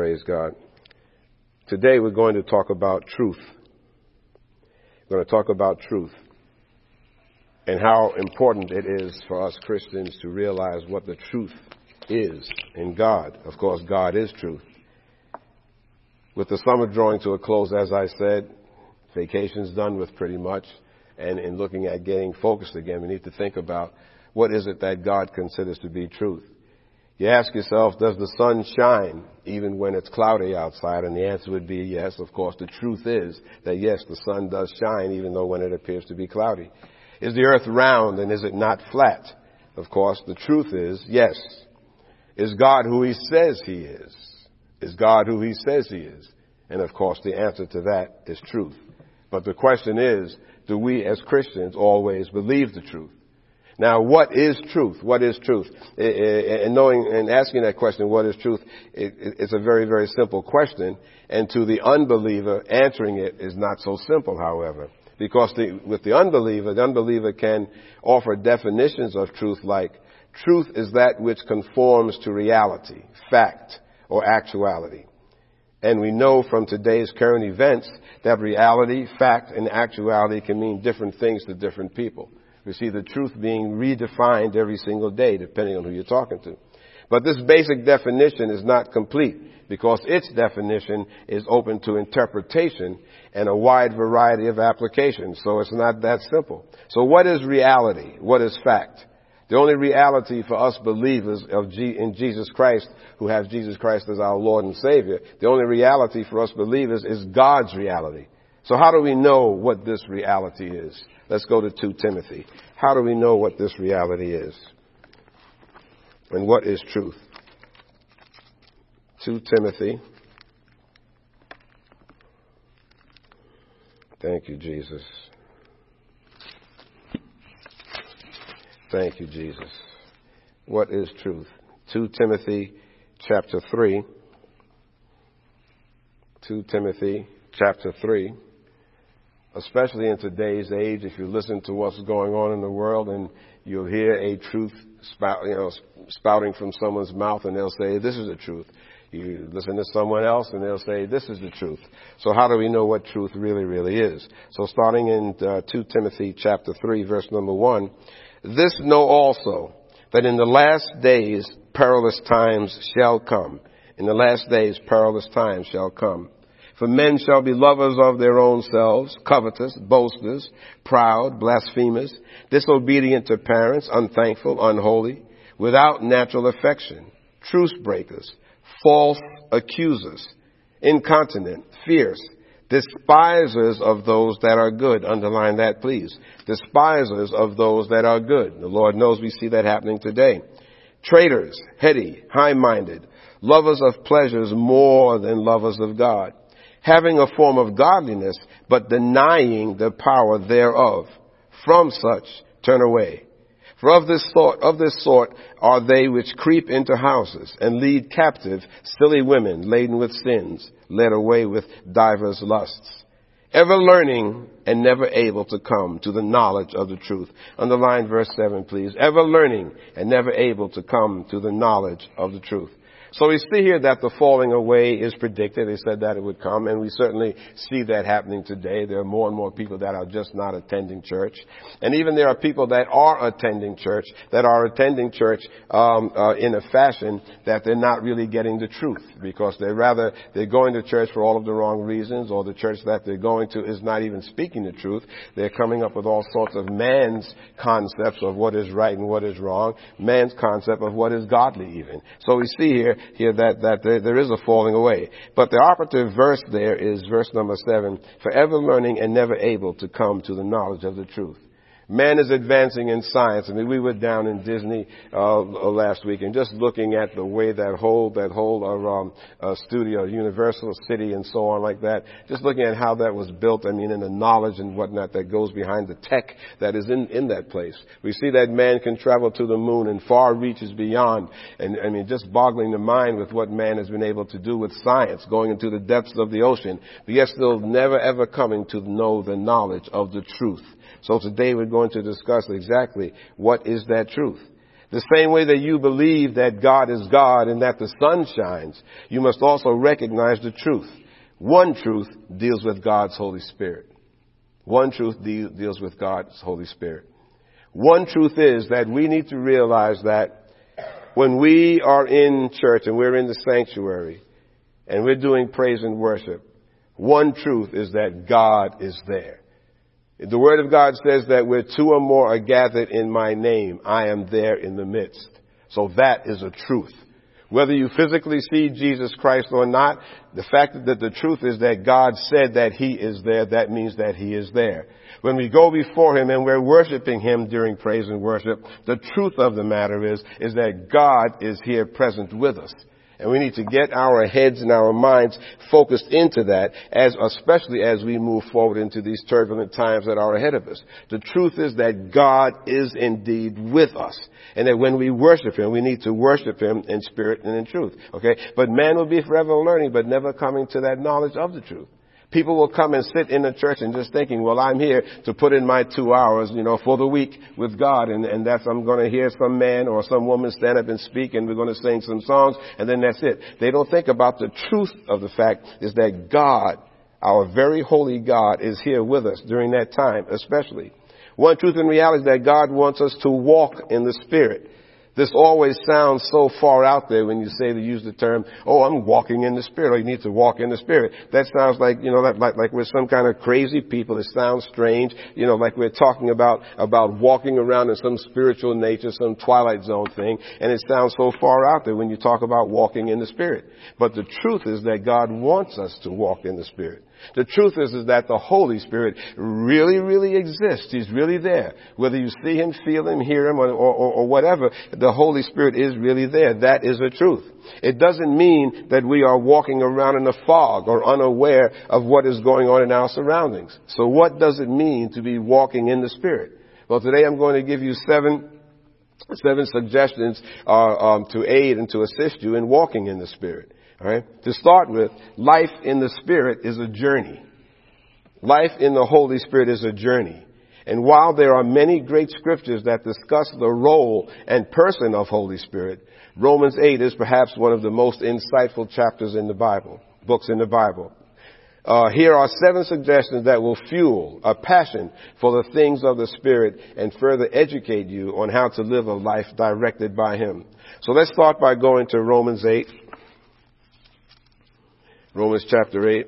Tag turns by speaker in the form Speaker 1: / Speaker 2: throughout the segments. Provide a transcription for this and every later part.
Speaker 1: Praise God. Today we're going to talk about truth. We're going to talk about truth and how important it is for us Christians to realize what the truth is in God. Of course, God is truth. With the summer drawing to a close, as I said, vacation's done with pretty much, and in looking at getting focused again, we need to think about what is it that God considers to be truth. You ask yourself, does the sun shine even when it's cloudy outside? And the answer would be yes. Of course, the truth is that yes, the sun does shine even though when it appears to be cloudy. Is the earth round and is it not flat? Of course, the truth is yes. Is God who he says he is? Is God who he says he is? And of course, the answer to that is truth. But the question is, do we as Christians always believe the truth? Now, what is truth? What is truth? And knowing and asking that question, what is truth, it's a very, very simple question. And to the unbeliever, answering it is not so simple, however. Because the, with the unbeliever, the unbeliever can offer definitions of truth like, truth is that which conforms to reality, fact, or actuality. And we know from today's current events that reality, fact, and actuality can mean different things to different people. We see the truth being redefined every single day, depending on who you're talking to. But this basic definition is not complete because its definition is open to interpretation and a wide variety of applications. So it's not that simple. So what is reality? What is fact? The only reality for us believers G- in Jesus Christ, who have Jesus Christ as our Lord and Savior, the only reality for us believers is God's reality. So how do we know what this reality is? Let's go to 2 Timothy. How do we know what this reality is? And what is truth? 2 Timothy. Thank you, Jesus. Thank you, Jesus. What is truth? 2 Timothy chapter 3. 2 Timothy chapter 3 especially in today's age, if you listen to what's going on in the world and you'll hear a truth spout, you know, spouting from someone's mouth and they'll say, this is the truth. You listen to someone else and they'll say, this is the truth. So how do we know what truth really, really is? So starting in uh, 2 Timothy chapter 3 verse number 1, this know also that in the last days perilous times shall come. In the last days perilous times shall come. For men shall be lovers of their own selves, covetous, boasters, proud, blasphemers, disobedient to parents, unthankful, unholy, without natural affection, truce breakers, false accusers, incontinent, fierce, despisers of those that are good. Underline that, please. Despisers of those that are good. The Lord knows we see that happening today. Traitors, heady, high-minded, lovers of pleasures more than lovers of God having a form of godliness, but denying the power thereof. From such turn away. For of this sort, of this sort are they which creep into houses and lead captive silly women laden with sins, led away with divers lusts. Ever learning and never able to come to the knowledge of the truth. Underline verse 7 please. Ever learning and never able to come to the knowledge of the truth. So we see here that the falling away is predicted. They said that it would come, and we certainly see that happening today. There are more and more people that are just not attending church, and even there are people that are attending church that are attending church um, uh, in a fashion that they're not really getting the truth because they rather they're going to church for all of the wrong reasons, or the church that they're going to is not even speaking the truth. They're coming up with all sorts of man's concepts of what is right and what is wrong, man's concept of what is godly, even. So we see here here that, that there, there is a falling away. But the operative verse there is verse number seven, forever learning and never able to come to the knowledge of the truth. Man is advancing in science. I mean, we were down in Disney uh, last week and just looking at the way that whole that whole uh, um, uh, studio, Universal City, and so on like that. Just looking at how that was built. I mean, and the knowledge and whatnot that goes behind the tech that is in in that place. We see that man can travel to the moon and far reaches beyond. And I mean, just boggling the mind with what man has been able to do with science, going into the depths of the ocean, but yet still never ever coming to know the knowledge of the truth. So today we're going to discuss exactly what is that truth. The same way that you believe that God is God and that the sun shines, you must also recognize the truth. One truth deals with God's Holy Spirit. One truth de- deals with God's Holy Spirit. One truth is that we need to realize that when we are in church and we're in the sanctuary and we're doing praise and worship, one truth is that God is there. The Word of God says that where two or more are gathered in my name, I am there in the midst. So that is a truth. Whether you physically see Jesus Christ or not, the fact that the truth is that God said that He is there, that means that He is there. When we go before Him and we're worshiping Him during praise and worship, the truth of the matter is, is that God is here present with us. And we need to get our heads and our minds focused into that as, especially as we move forward into these turbulent times that are ahead of us. The truth is that God is indeed with us. And that when we worship Him, we need to worship Him in spirit and in truth. Okay? But man will be forever learning, but never coming to that knowledge of the truth. People will come and sit in the church and just thinking, well, I'm here to put in my two hours, you know, for the week with God. And, and that's, I'm going to hear some man or some woman stand up and speak and we're going to sing some songs and then that's it. They don't think about the truth of the fact is that God, our very holy God, is here with us during that time, especially. One truth in reality is that God wants us to walk in the Spirit. This always sounds so far out there when you say to use the term, oh, I'm walking in the Spirit, or you need to walk in the Spirit. That sounds like, you know, that, like, like we're some kind of crazy people. It sounds strange, you know, like we're talking about, about walking around in some spiritual nature, some twilight zone thing, and it sounds so far out there when you talk about walking in the Spirit. But the truth is that God wants us to walk in the Spirit. The truth is, is that the Holy Spirit really, really exists. He's really there. Whether you see Him, feel Him, hear Him, or, or, or, whatever, the Holy Spirit is really there. That is the truth. It doesn't mean that we are walking around in a fog or unaware of what is going on in our surroundings. So what does it mean to be walking in the Spirit? Well, today I'm going to give you seven seven suggestions uh, um, to aid and to assist you in walking in the Spirit. Right? To start with, life in the Spirit is a journey. Life in the Holy Spirit is a journey. And while there are many great scriptures that discuss the role and person of Holy Spirit, Romans 8 is perhaps one of the most insightful chapters in the Bible, books in the Bible. Uh, here are seven suggestions that will fuel a passion for the things of the Spirit and further educate you on how to live a life directed by Him. So let's start by going to Romans 8. Romans chapter 8.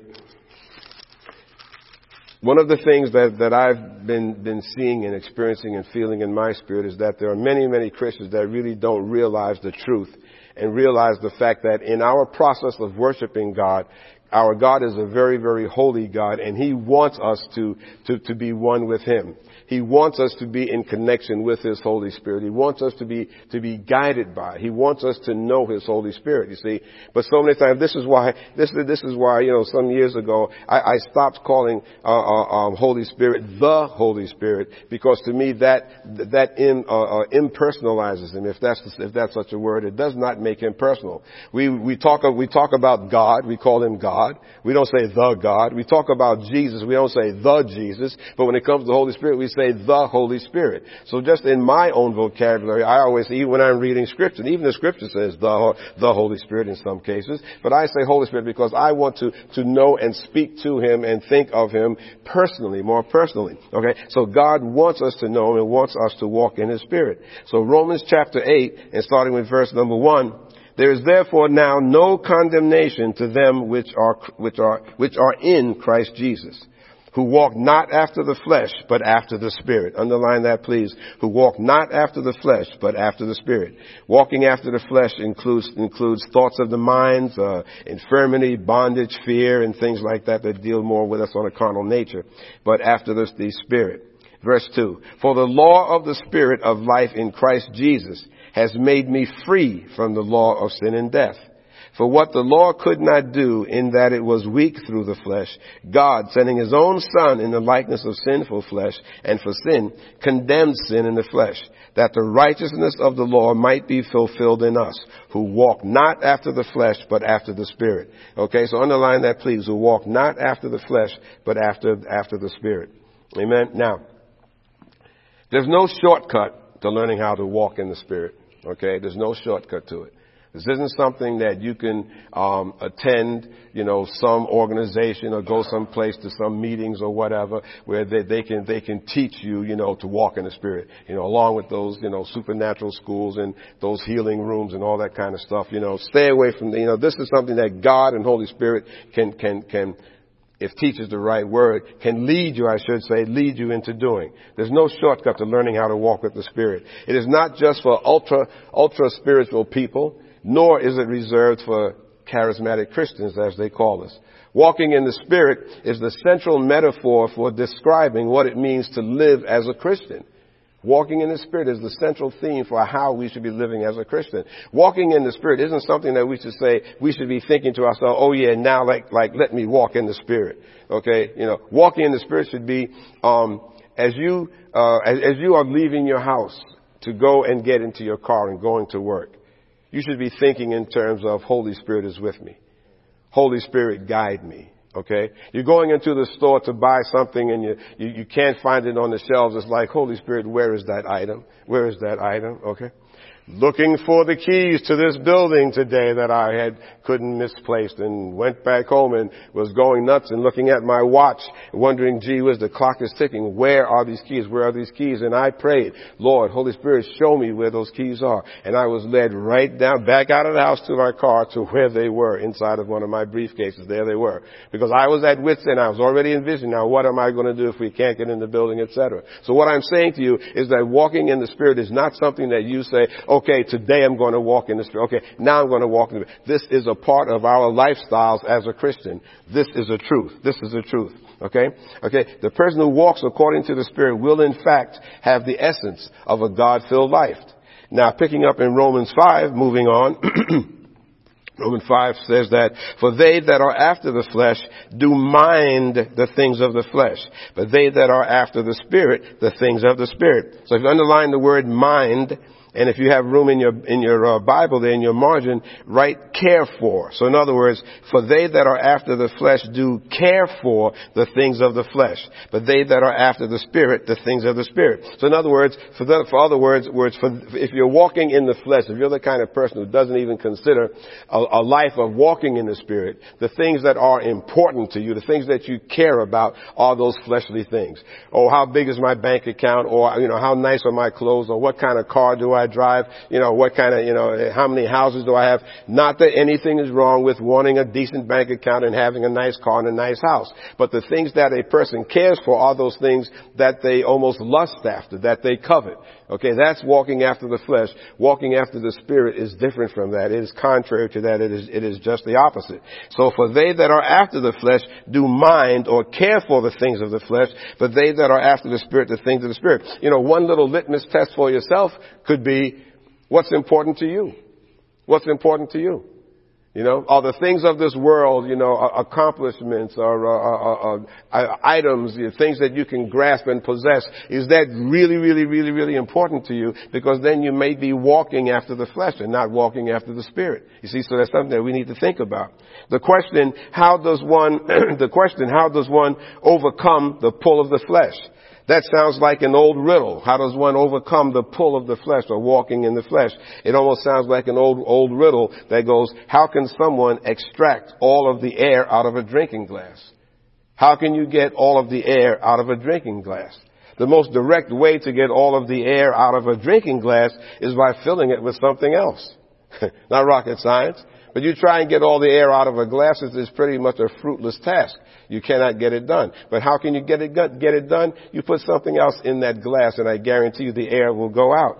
Speaker 1: One of the things that, that I've been, been seeing and experiencing and feeling in my spirit is that there are many, many Christians that really don't realize the truth and realize the fact that in our process of worshiping God, our God is a very, very holy God and He wants us to, to, to be one with Him. He wants us to be in connection with His Holy Spirit. He wants us to be, to be guided by. He wants us to know His Holy Spirit, you see. But so many times, this is why, this this is why, you know, some years ago, I, I stopped calling, uh, uh, um, Holy Spirit the Holy Spirit, because to me that, that in, uh, uh, impersonalizes Him, if that's, if that's such a word. It does not make Him personal. We, we talk, we talk about God, we call Him God. We don't say the God. We talk about Jesus, we don't say the Jesus. But when it comes to the Holy Spirit, we say the Holy Spirit. So just in my own vocabulary, I always, even when I'm reading scripture, even the scripture says the, the Holy Spirit in some cases, but I say Holy Spirit because I want to, to know and speak to Him and think of Him personally, more personally. Okay? So God wants us to know and wants us to walk in His Spirit. So Romans chapter 8, and starting with verse number 1, there is therefore now no condemnation to them which are, which are, which are in Christ Jesus who walk not after the flesh, but after the Spirit. Underline that please. Who walk not after the flesh, but after the Spirit. Walking after the flesh includes, includes thoughts of the mind, uh, infirmity, bondage, fear, and things like that that deal more with us on a carnal nature. But after the, the Spirit. Verse 2. For the law of the Spirit of life in Christ Jesus has made me free from the law of sin and death. For what the law could not do in that it was weak through the flesh, God, sending his own son in the likeness of sinful flesh and for sin, condemned sin in the flesh, that the righteousness of the law might be fulfilled in us, who walk not after the flesh, but after the spirit. Okay, so underline that please, who walk not after the flesh, but after, after the spirit. Amen. Now, there's no shortcut to learning how to walk in the spirit. Okay? There's no shortcut to it. This isn't something that you can um, attend, you know, some organization or go someplace to some meetings or whatever where they, they can they can teach you, you know, to walk in the spirit. You know, along with those, you know, supernatural schools and those healing rooms and all that kind of stuff. You know, stay away from. The, you know, this is something that God and Holy Spirit can can can if teaches the right word, can lead you, I should say, lead you into doing. There's no shortcut to learning how to walk with the Spirit. It is not just for ultra, ultra spiritual people nor is it reserved for charismatic Christians, as they call us. Walking in the Spirit is the central metaphor for describing what it means to live as a Christian. Walking in the Spirit is the central theme for how we should be living as a Christian. Walking in the Spirit isn't something that we should say, we should be thinking to ourselves, oh yeah, now like, like, let me walk in the Spirit. Okay? You know, walking in the Spirit should be, um, as you, uh, as, as you are leaving your house to go and get into your car and going to work you should be thinking in terms of Holy Spirit is with me. Holy Spirit guide me. Okay? You're going into the store to buy something and you, you, you can't find it on the shelves. It's like, Holy Spirit, where is that item? Where is that item? Okay? Looking for the keys to this building today that I had couldn't misplace and went back home and was going nuts and looking at my watch wondering, gee whiz, the clock is ticking. Where are these keys? Where are these keys? And I prayed, Lord, Holy Spirit, show me where those keys are. And I was led right down, back out of the house to my car to where they were inside of one of my briefcases. There they were. Because I was at wit's end. I was already envisioning, now what am I going to do if we can't get in the building, etc. So what I'm saying to you is that walking in the Spirit is not something that you say, okay, today I'm going to walk in the Spirit. Okay, now I'm going to walk in the Spirit. This is a part of our lifestyles as a Christian. This is a truth. This is a truth. Okay? Okay, the person who walks according to the Spirit will in fact have the essence of a God-filled life. Now, picking up in Romans 5, moving on, Romans 5 says that, for they that are after the flesh do mind the things of the flesh, but they that are after the Spirit, the things of the Spirit. So if you underline the word mind, and if you have room in your, in your uh, Bible there in your margin, write care for. So in other words, for they that are after the flesh do care for the things of the flesh, but they that are after the spirit, the things of the spirit. So in other words, for, the, for other words, words for, if you're walking in the flesh, if you're the kind of person who doesn't even consider a, a life of walking in the spirit, the things that are important to you, the things that you care about are those fleshly things. Oh, how big is my bank account? Or, you know, how nice are my clothes? Or what kind of car do I I drive? You know, what kind of, you know, how many houses do I have? Not that anything is wrong with wanting a decent bank account and having a nice car and a nice house. But the things that a person cares for are those things that they almost lust after, that they covet. Okay, that's walking after the flesh. Walking after the spirit is different from that. It is contrary to that. It is, it is just the opposite. So for they that are after the flesh do mind or care for the things of the flesh, but they that are after the spirit, the things of the spirit. You know, one little litmus test for yourself could be, what's important to you? What's important to you? You know, are the things of this world, you know, accomplishments or uh, uh, uh, items, you know, things that you can grasp and possess, is that really, really, really, really important to you? Because then you may be walking after the flesh and not walking after the spirit. You see, so that's something that we need to think about. The question, how does one, the question, how does one overcome the pull of the flesh? That sounds like an old riddle. How does one overcome the pull of the flesh or walking in the flesh? It almost sounds like an old, old riddle that goes, how can someone extract all of the air out of a drinking glass? How can you get all of the air out of a drinking glass? The most direct way to get all of the air out of a drinking glass is by filling it with something else. Not rocket science. But you try and get all the air out of a glass, it's pretty much a fruitless task. You cannot get it done. But how can you get it, get it done? You put something else in that glass and I guarantee you the air will go out.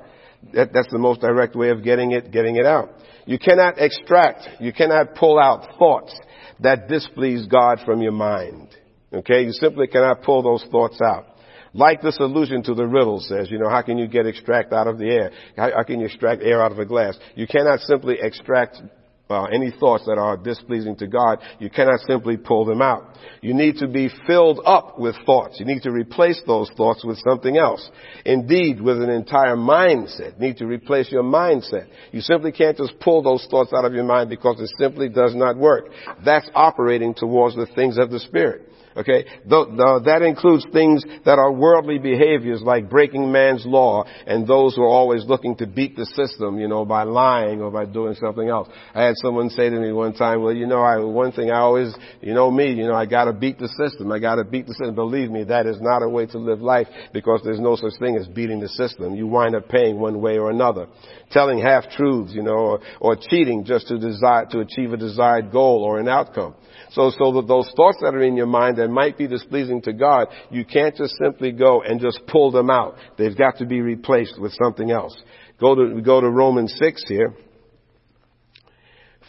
Speaker 1: That, that's the most direct way of getting it, getting it out. You cannot extract, you cannot pull out thoughts that displease God from your mind. Okay? You simply cannot pull those thoughts out. Like the solution to the riddle says, you know, how can you get extract out of the air? How, how can you extract air out of a glass? You cannot simply extract uh, any thoughts that are displeasing to God, you cannot simply pull them out. You need to be filled up with thoughts. You need to replace those thoughts with something else. Indeed, with an entire mindset. You need to replace your mindset. You simply can't just pull those thoughts out of your mind because it simply does not work. That's operating towards the things of the Spirit. Okay? that includes things that are worldly behaviors like breaking man's law and those who are always looking to beat the system, you know, by lying or by doing something else. I had someone say to me one time, well, you know, I, one thing I always, you know me, you know, I gotta beat the system. I gotta beat the system. Believe me, that is not a way to live life because there's no such thing as beating the system. You wind up paying one way or another. Telling half truths, you know, or, or cheating just to desire, to achieve a desired goal or an outcome. So, so that those thoughts that are in your mind that might be displeasing to God, you can't just simply go and just pull them out. They've got to be replaced with something else. Go to, go to Romans 6 here.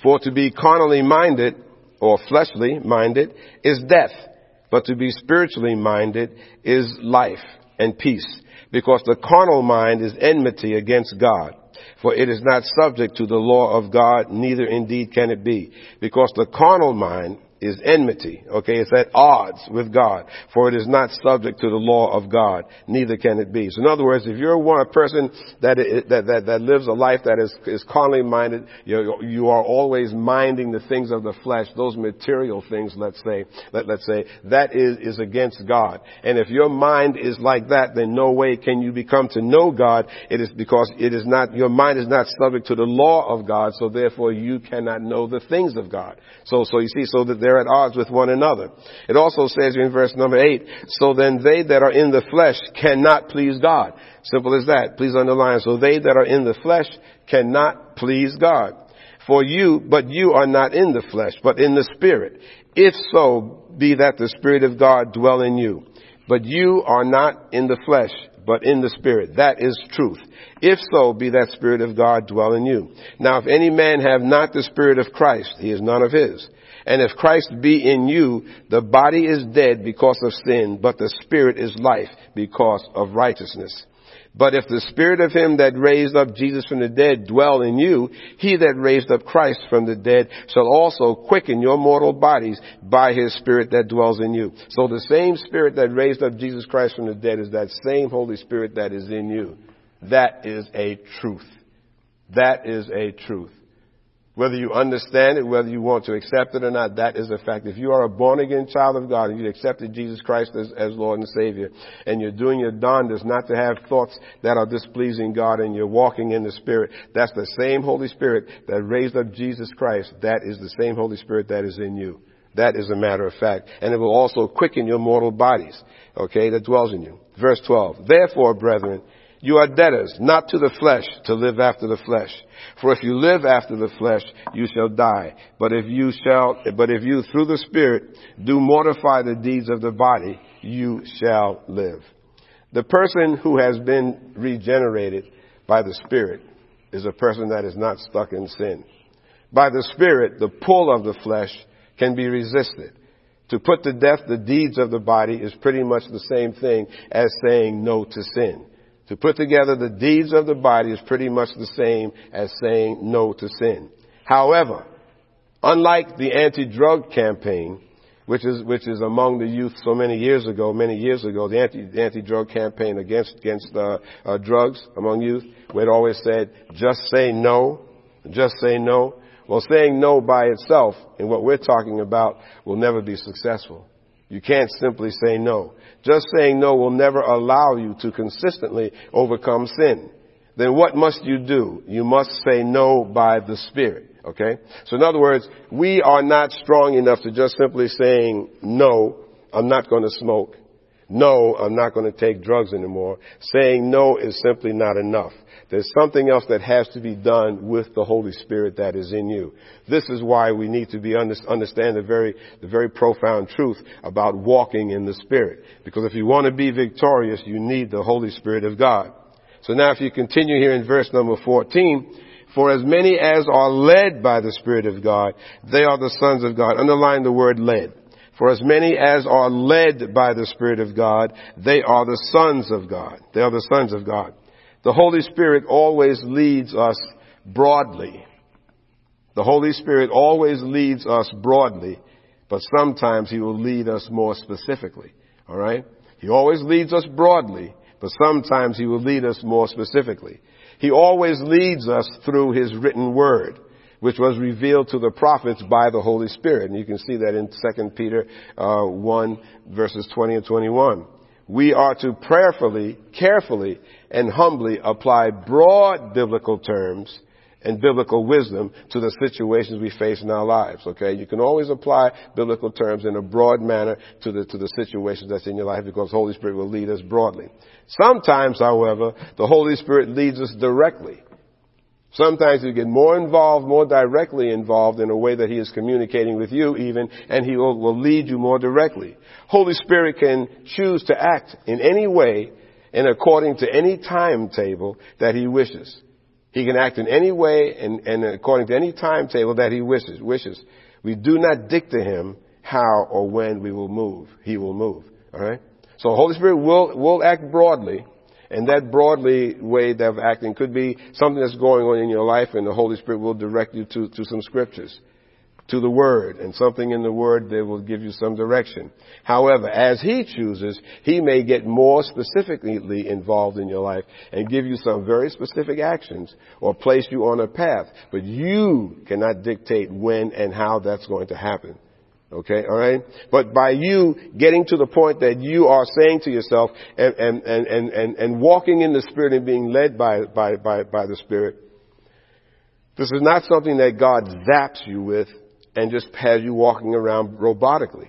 Speaker 1: For to be carnally minded, or fleshly minded, is death. But to be spiritually minded is life and peace. Because the carnal mind is enmity against God. For it is not subject to the law of God, neither indeed can it be. Because the carnal mind is enmity. Okay, it's at odds with God, for it is not subject to the law of God, neither can it be. So in other words, if you're one a person that, that, that, that lives a life that is, is carnally minded, you, you are always minding the things of the flesh, those material things, let's say, let, let's say, that is, is against God. And if your mind is like that, then no way can you become to know God. It is because it is not, your mind is not subject to the law of God, so therefore you cannot know the things of God. So, so you see, so that they're at odds with one another. It also says in verse number eight, so then they that are in the flesh cannot please God. Simple as that. Please underline. So they that are in the flesh cannot please God. For you, but you are not in the flesh, but in the spirit. If so, be that the spirit of God dwell in you. But you are not in the flesh, but in the Spirit. That is truth. If so, be that Spirit of God dwell in you. Now, if any man have not the Spirit of Christ, he is none of his. And if Christ be in you, the body is dead because of sin, but the Spirit is life because of righteousness. But if the spirit of him that raised up Jesus from the dead dwell in you, he that raised up Christ from the dead shall also quicken your mortal bodies by his spirit that dwells in you. So the same spirit that raised up Jesus Christ from the dead is that same Holy Spirit that is in you. That is a truth. That is a truth. Whether you understand it, whether you want to accept it or not, that is a fact. If you are a born again child of God and you accepted Jesus Christ as, as Lord and Savior, and you're doing your darndest not to have thoughts that are displeasing God and you're walking in the Spirit, that's the same Holy Spirit that raised up Jesus Christ. That is the same Holy Spirit that is in you. That is a matter of fact. And it will also quicken your mortal bodies, okay, that dwells in you. Verse 12. Therefore, brethren, you are debtors, not to the flesh, to live after the flesh. For if you live after the flesh, you shall die. But if you shall, but if you through the Spirit do mortify the deeds of the body, you shall live. The person who has been regenerated by the Spirit is a person that is not stuck in sin. By the Spirit, the pull of the flesh can be resisted. To put to death the deeds of the body is pretty much the same thing as saying no to sin. To put together the deeds of the body is pretty much the same as saying no to sin. However, unlike the anti-drug campaign, which is which is among the youth so many years ago, many years ago, the anti the anti-drug campaign against against uh, uh, drugs among youth, where it always said, "Just say no, just say no." Well, saying no by itself, and what we're talking about, will never be successful. You can't simply say no. Just saying no will never allow you to consistently overcome sin. Then what must you do? You must say no by the Spirit. Okay? So in other words, we are not strong enough to just simply saying, no, I'm not going to smoke. No, I'm not going to take drugs anymore. Saying no is simply not enough. There's something else that has to be done with the Holy Spirit that is in you. This is why we need to be understand the very, the very profound truth about walking in the Spirit. Because if you want to be victorious, you need the Holy Spirit of God. So now if you continue here in verse number 14, for as many as are led by the Spirit of God, they are the sons of God. Underline the word led. For as many as are led by the Spirit of God, they are the sons of God. They are the sons of God. The Holy Spirit always leads us broadly. The Holy Spirit always leads us broadly, but sometimes He will lead us more specifically. Alright? He always leads us broadly, but sometimes He will lead us more specifically. He always leads us through His written Word which was revealed to the prophets by the Holy Spirit. And you can see that in 2 Peter uh, 1 verses 20 and 21. We are to prayerfully, carefully, and humbly apply broad biblical terms and biblical wisdom to the situations we face in our lives. Okay, you can always apply biblical terms in a broad manner to the to the situations that's in your life because Holy Spirit will lead us broadly. Sometimes, however, the Holy Spirit leads us directly. Sometimes you get more involved, more directly involved in a way that He is communicating with you even, and He will, will lead you more directly. Holy Spirit can choose to act in any way and according to any timetable that He wishes. He can act in any way and, and according to any timetable that He wishes, wishes. We do not dictate Him how or when we will move. He will move. Alright? So Holy Spirit will, will act broadly, and that broadly way of acting could be something that's going on in your life and the Holy Spirit will direct you to, to some scriptures, to the Word, and something in the Word that will give you some direction. However, as He chooses, He may get more specifically involved in your life and give you some very specific actions or place you on a path, but you cannot dictate when and how that's going to happen. Okay, alright? But by you getting to the point that you are saying to yourself and, and, and, and, and walking in the Spirit and being led by, by, by, by the Spirit, this is not something that God zaps you with and just has you walking around robotically.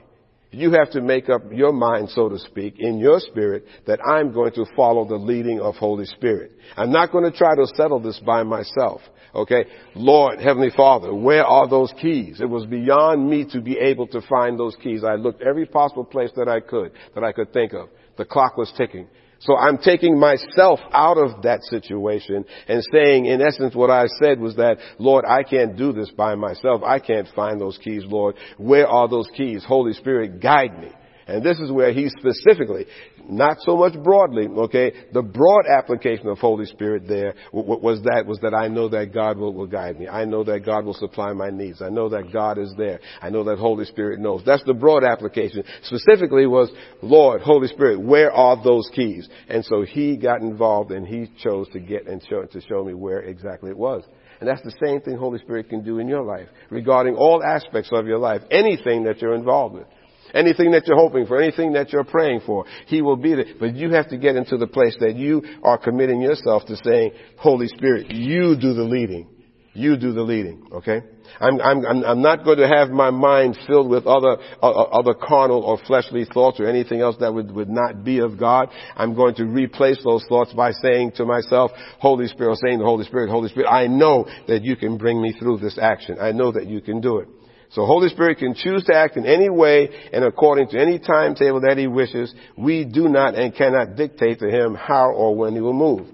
Speaker 1: You have to make up your mind, so to speak, in your spirit that I'm going to follow the leading of Holy Spirit. I'm not going to try to settle this by myself. Okay? Lord, Heavenly Father, where are those keys? It was beyond me to be able to find those keys. I looked every possible place that I could, that I could think of. The clock was ticking. So I'm taking myself out of that situation and saying, in essence, what I said was that, Lord, I can't do this by myself. I can't find those keys, Lord. Where are those keys? Holy Spirit, guide me. And this is where he specifically, not so much broadly, okay, the broad application of Holy Spirit there was that, was that I know that God will, will guide me. I know that God will supply my needs. I know that God is there. I know that Holy Spirit knows. That's the broad application. Specifically was, Lord, Holy Spirit, where are those keys? And so he got involved and he chose to get and show, to show me where exactly it was. And that's the same thing Holy Spirit can do in your life regarding all aspects of your life, anything that you're involved with. Anything that you're hoping for, anything that you're praying for, He will be there. But you have to get into the place that you are committing yourself to saying, Holy Spirit, you do the leading. You do the leading, okay? I'm, I'm, I'm not going to have my mind filled with other, uh, other carnal or fleshly thoughts or anything else that would, would not be of God. I'm going to replace those thoughts by saying to myself, Holy Spirit, or saying the Holy Spirit, Holy Spirit, I know that you can bring me through this action. I know that you can do it. So Holy Spirit can choose to act in any way and according to any timetable that He wishes. We do not and cannot dictate to Him how or when He will move.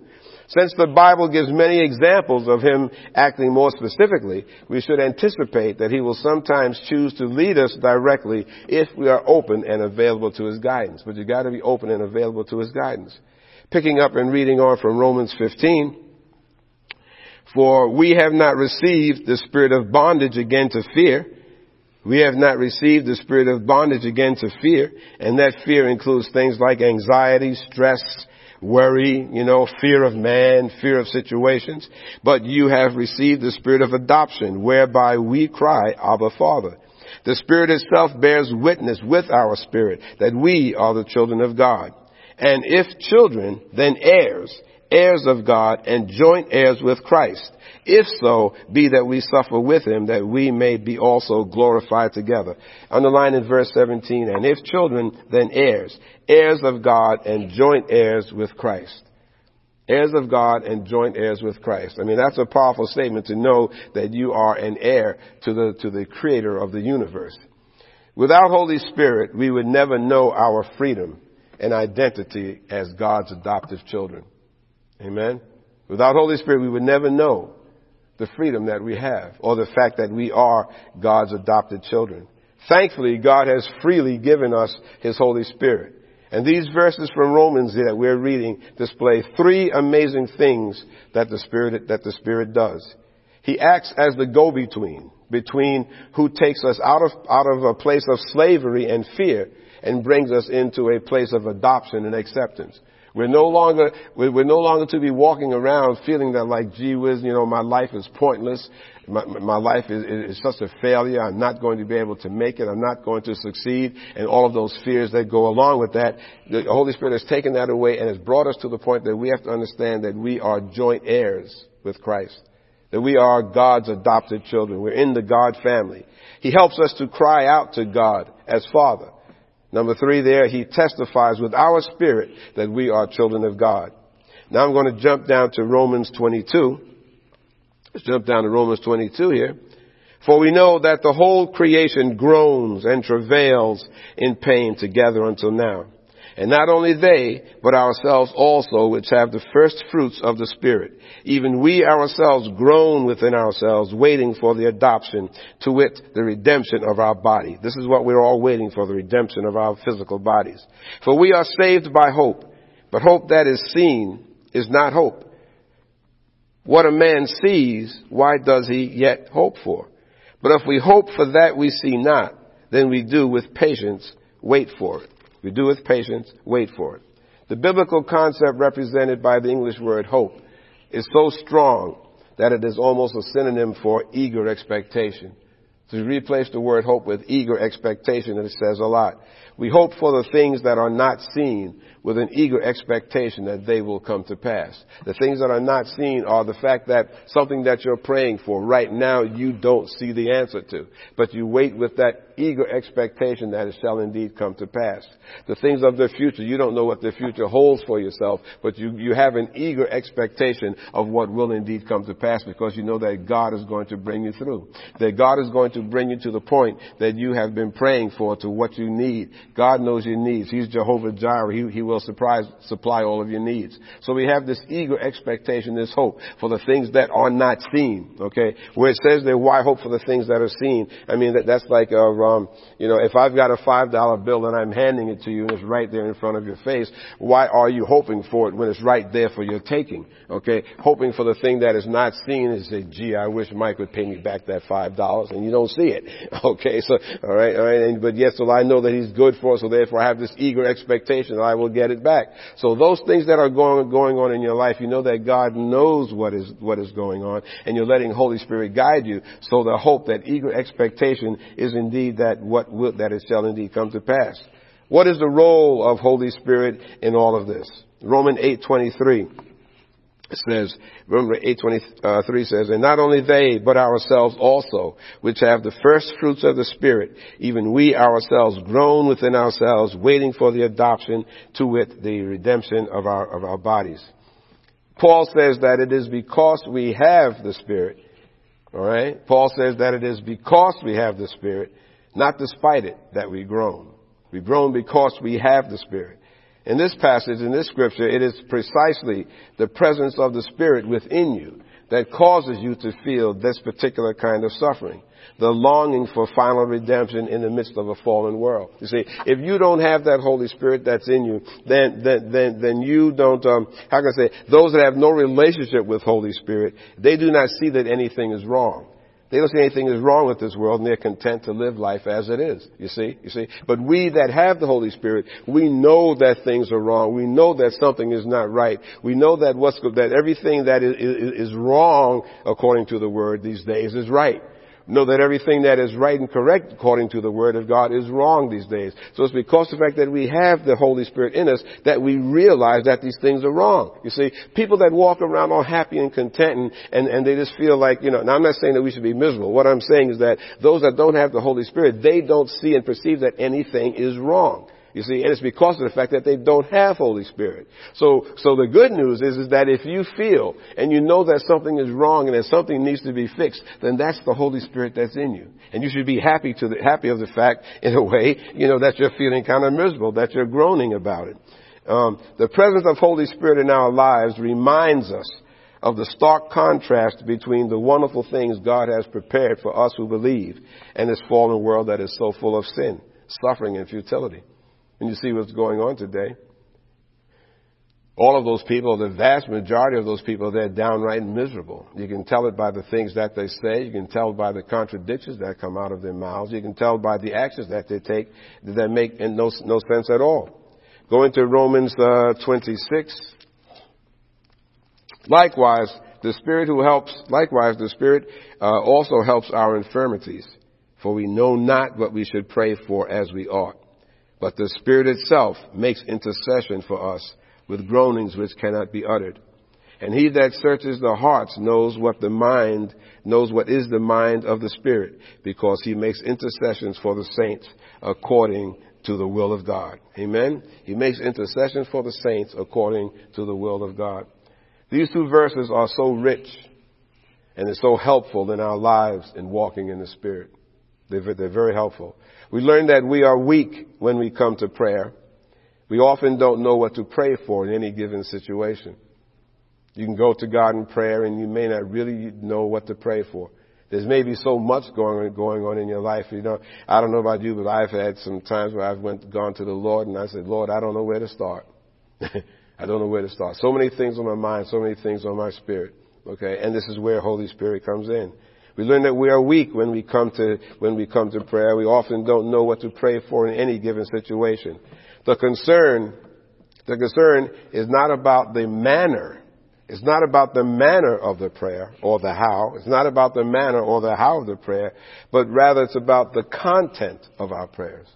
Speaker 1: Since the Bible gives many examples of Him acting more specifically, we should anticipate that He will sometimes choose to lead us directly if we are open and available to His guidance. But you gotta be open and available to His guidance. Picking up and reading on from Romans 15, for we have not received the spirit of bondage again to fear, we have not received the spirit of bondage again to fear, and that fear includes things like anxiety, stress, worry, you know, fear of man, fear of situations. But you have received the spirit of adoption, whereby we cry, Abba Father. The Spirit itself bears witness with our spirit that we are the children of God. And if children, then heirs, heirs of God and joint heirs with Christ if so, be that we suffer with him, that we may be also glorified together. Underline in verse 17, and if children, then heirs, heirs of God and joint heirs with Christ. Heirs of God and joint heirs with Christ. I mean, that's a powerful statement to know that you are an heir to the, to the creator of the universe. Without Holy Spirit, we would never know our freedom and identity as God's adoptive children. Amen? Without Holy Spirit, we would never know the freedom that we have or the fact that we are God's adopted children. Thankfully, God has freely given us His Holy Spirit. And these verses from Romans that we're reading display three amazing things that the Spirit, that the Spirit does. He acts as the go-between, between who takes us out of, out of a place of slavery and fear and brings us into a place of adoption and acceptance. We're no longer, we're no longer to be walking around feeling that like, gee whiz, you know, my life is pointless. my, my life is, is such a failure. I'm not going to be able to make it. I'm not going to succeed. And all of those fears that go along with that. The Holy Spirit has taken that away and has brought us to the point that we have to understand that we are joint heirs with Christ. That we are God's adopted children. We're in the God family. He helps us to cry out to God as Father. Number three there, He testifies with our spirit that we are children of God. Now I'm going to jump down to Romans 22. Let's jump down to Romans 22 here. For we know that the whole creation groans and travails in pain together until now. And not only they, but ourselves also, which have the first fruits of the Spirit. Even we ourselves groan within ourselves, waiting for the adoption, to wit, the redemption of our body. This is what we're all waiting for, the redemption of our physical bodies. For we are saved by hope, but hope that is seen is not hope. What a man sees, why does he yet hope for? But if we hope for that we see not, then we do with patience wait for it. We do with patience wait for it. The biblical concept represented by the English word hope is so strong that it is almost a synonym for eager expectation. To replace the word hope with eager expectation, it says a lot. We hope for the things that are not seen with an eager expectation that they will come to pass. The things that are not seen are the fact that something that you're praying for right now you don't see the answer to, but you wait with that eager expectation that it shall indeed come to pass. The things of the future, you don't know what the future holds for yourself, but you, you have an eager expectation of what will indeed come to pass because you know that God is going to bring you through. That God is going to bring you to the point that you have been praying for to what you need. God knows your needs. He's Jehovah Jireh. He, he will surprise, supply all of your needs. So we have this eager expectation, this hope for the things that are not seen. Okay, where it says there, why hope for the things that are seen? I mean, that, that's like, a, um, you know, if I've got a five dollar bill and I'm handing it to you and it's right there in front of your face, why are you hoping for it when it's right there for your taking? Okay, hoping for the thing that is not seen is say, gee, I wish Mike would pay me back that five dollars, and you don't see it. Okay, so all right, all right, and, but yes, so I know that He's good for so therefore I have this eager expectation that I will get it back. So those things that are going, going on in your life, you know that God knows what is, what is going on and you're letting Holy Spirit guide you. So the hope, that eager expectation is indeed that what will, that it shall indeed come to pass. What is the role of Holy Spirit in all of this? Romans 8:23 says, remember 823 says, and not only they, but ourselves also, which have the first fruits of the Spirit, even we ourselves groan within ourselves, waiting for the adoption to wit, the redemption of our, of our bodies. Paul says that it is because we have the Spirit, alright? Paul says that it is because we have the Spirit, not despite it, that we groan. We groan because we have the Spirit. In this passage, in this scripture, it is precisely the presence of the Spirit within you that causes you to feel this particular kind of suffering. The longing for final redemption in the midst of a fallen world. You see, if you don't have that Holy Spirit that's in you, then, then, then, then you don't, um, how can I say, those that have no relationship with Holy Spirit, they do not see that anything is wrong. They don't see anything is wrong with this world and they're content to live life as it is. You see? You see? But we that have the Holy Spirit, we know that things are wrong. We know that something is not right. We know that what's, that everything that is, is, is wrong according to the Word these days is right know that everything that is right and correct according to the Word of God is wrong these days. So it's because of the fact that we have the Holy Spirit in us that we realize that these things are wrong. You see, people that walk around all happy and content and, and, and they just feel like, you know, now I'm not saying that we should be miserable. What I'm saying is that those that don't have the Holy Spirit, they don't see and perceive that anything is wrong. You see, and it's because of the fact that they don't have Holy Spirit. So, so the good news is, is that if you feel and you know that something is wrong and that something needs to be fixed, then that's the Holy Spirit that's in you. And you should be happy to the, happy of the fact, in a way, you know, that you're feeling kind of miserable, that you're groaning about it. Um, the presence of Holy Spirit in our lives reminds us of the stark contrast between the wonderful things God has prepared for us who believe and this fallen world that is so full of sin, suffering, and futility. And you see what's going on today. All of those people, the vast majority of those people, they're downright miserable. You can tell it by the things that they say. You can tell by the contradictions that come out of their mouths. You can tell by the actions that they take that make no, no sense at all. Going to Romans uh, 26. Likewise, the Spirit who helps, likewise, the Spirit uh, also helps our infirmities, for we know not what we should pray for as we ought. But the Spirit itself makes intercession for us with groanings which cannot be uttered. And he that searches the hearts knows what the mind, knows what is the mind of the Spirit, because he makes intercessions for the saints according to the will of God. Amen? He makes intercession for the saints according to the will of God. These two verses are so rich and they're so helpful in our lives in walking in the Spirit. They're, they're very helpful. We learn that we are weak when we come to prayer. We often don't know what to pray for in any given situation. You can go to God in prayer and you may not really know what to pray for. There's maybe so much going on, going on in your life. You know, I don't know about you, but I've had some times where I've went, gone to the Lord and I said, Lord, I don't know where to start. I don't know where to start. So many things on my mind, so many things on my spirit. Okay, and this is where Holy Spirit comes in. We learn that we are weak when we come to when we come to prayer. We often don't know what to pray for in any given situation. The concern, the concern is not about the manner it's not about the manner of the prayer or the how. It's not about the manner or the how of the prayer, but rather it's about the content of our prayers.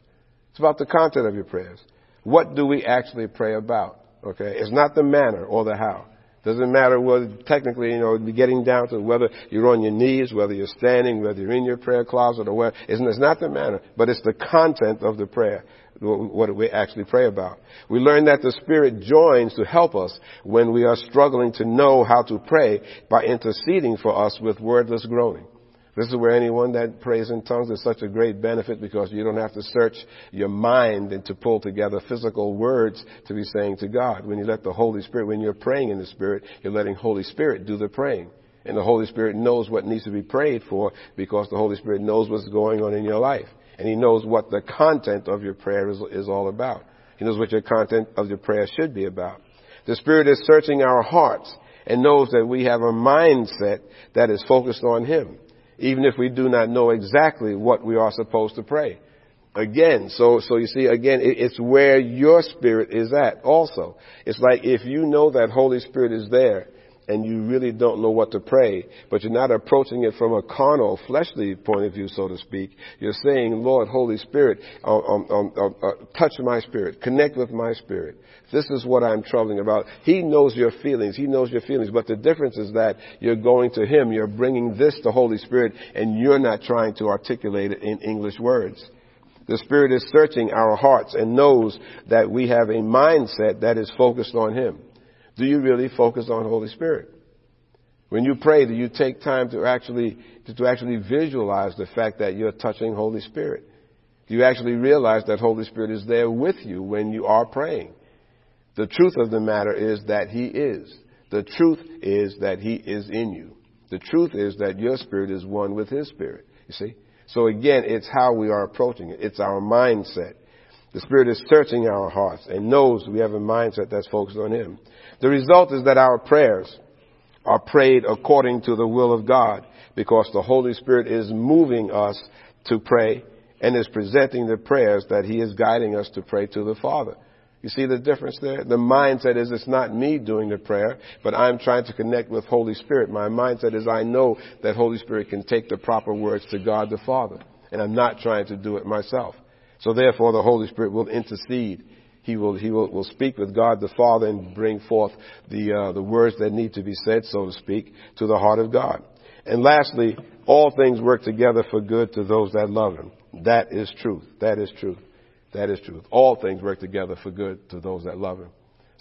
Speaker 1: It's about the content of your prayers. What do we actually pray about? Okay? It's not the manner or the how. Doesn't matter whether technically, you know, getting down to whether you're on your knees, whether you're standing, whether you're in your prayer closet or where. It's, it's not the manner, but it's the content of the prayer what we actually pray about. We learn that the Spirit joins to help us when we are struggling to know how to pray by interceding for us with wordless groaning. This is where anyone that prays in tongues is such a great benefit because you don't have to search your mind and to pull together physical words to be saying to God. When you let the Holy Spirit, when you're praying in the Spirit, you're letting Holy Spirit do the praying. And the Holy Spirit knows what needs to be prayed for because the Holy Spirit knows what's going on in your life and He knows what the content of your prayer is, is all about. He knows what your content of your prayer should be about. The Spirit is searching our hearts and knows that we have a mindset that is focused on Him, even if we do not know exactly what we are supposed to pray. Again, so, so you see, again, it, it's where your spirit is at also. It's like if you know that Holy Spirit is there, and you really don't know what to pray, but you're not approaching it from a carnal, fleshly point of view, so to speak. You're saying, Lord, Holy Spirit, um, um, um, um uh, touch my spirit, connect with my spirit. This is what I'm troubling about. He knows your feelings. He knows your feelings. But the difference is that you're going to Him. You're bringing this to Holy Spirit, and you're not trying to articulate it in English words. The Spirit is searching our hearts and knows that we have a mindset that is focused on Him. Do you really focus on Holy Spirit? When you pray, do you take time to actually, to actually visualize the fact that you're touching Holy Spirit? Do you actually realize that Holy Spirit is there with you when you are praying? The truth of the matter is that He is. The truth is that He is in you. The truth is that your spirit is one with His spirit. You see? So again, it's how we are approaching it. It's our mindset. The Spirit is searching our hearts and knows we have a mindset that's focused on Him. The result is that our prayers are prayed according to the will of God because the Holy Spirit is moving us to pray and is presenting the prayers that He is guiding us to pray to the Father. You see the difference there? The mindset is it's not me doing the prayer, but I'm trying to connect with Holy Spirit. My mindset is I know that Holy Spirit can take the proper words to God the Father, and I'm not trying to do it myself. So therefore, the Holy Spirit will intercede. He will, he will, will speak with God the Father and bring forth the, uh, the words that need to be said, so to speak, to the heart of God. And lastly, all things work together for good to those that love Him. That is truth. That is truth. That is truth. All things work together for good to those that love Him.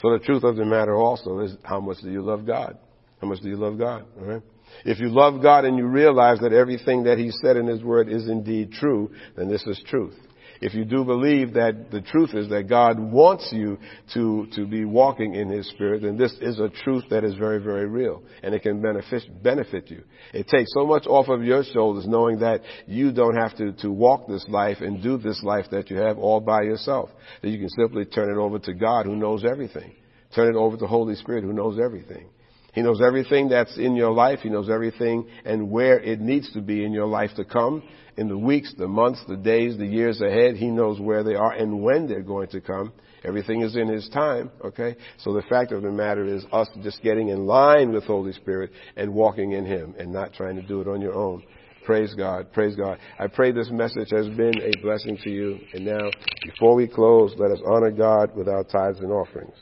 Speaker 1: So the truth of the matter also is how much do you love God? How much do you love God? All right? If you love God and you realize that everything that He said in His Word is indeed true, then this is truth if you do believe that the truth is that God wants you to, to be walking in His Spirit, then this is a truth that is very, very real. And it can benefit, benefit you. It takes so much off of your shoulders knowing that you don't have to, to walk this life and do this life that you have all by yourself. That you can simply turn it over to God who knows everything. Turn it over to the Holy Spirit who knows everything. He knows everything that's in your life. He knows everything and where it needs to be in your life to come. In the weeks, the months, the days, the years ahead, He knows where they are and when they're going to come. Everything is in His time, okay? So the fact of the matter is us just getting in line with Holy Spirit and walking in Him and not trying to do it on your own. Praise God. Praise God. I pray this message has been a blessing to you. And now, before we close, let us honor God with our tithes and offerings.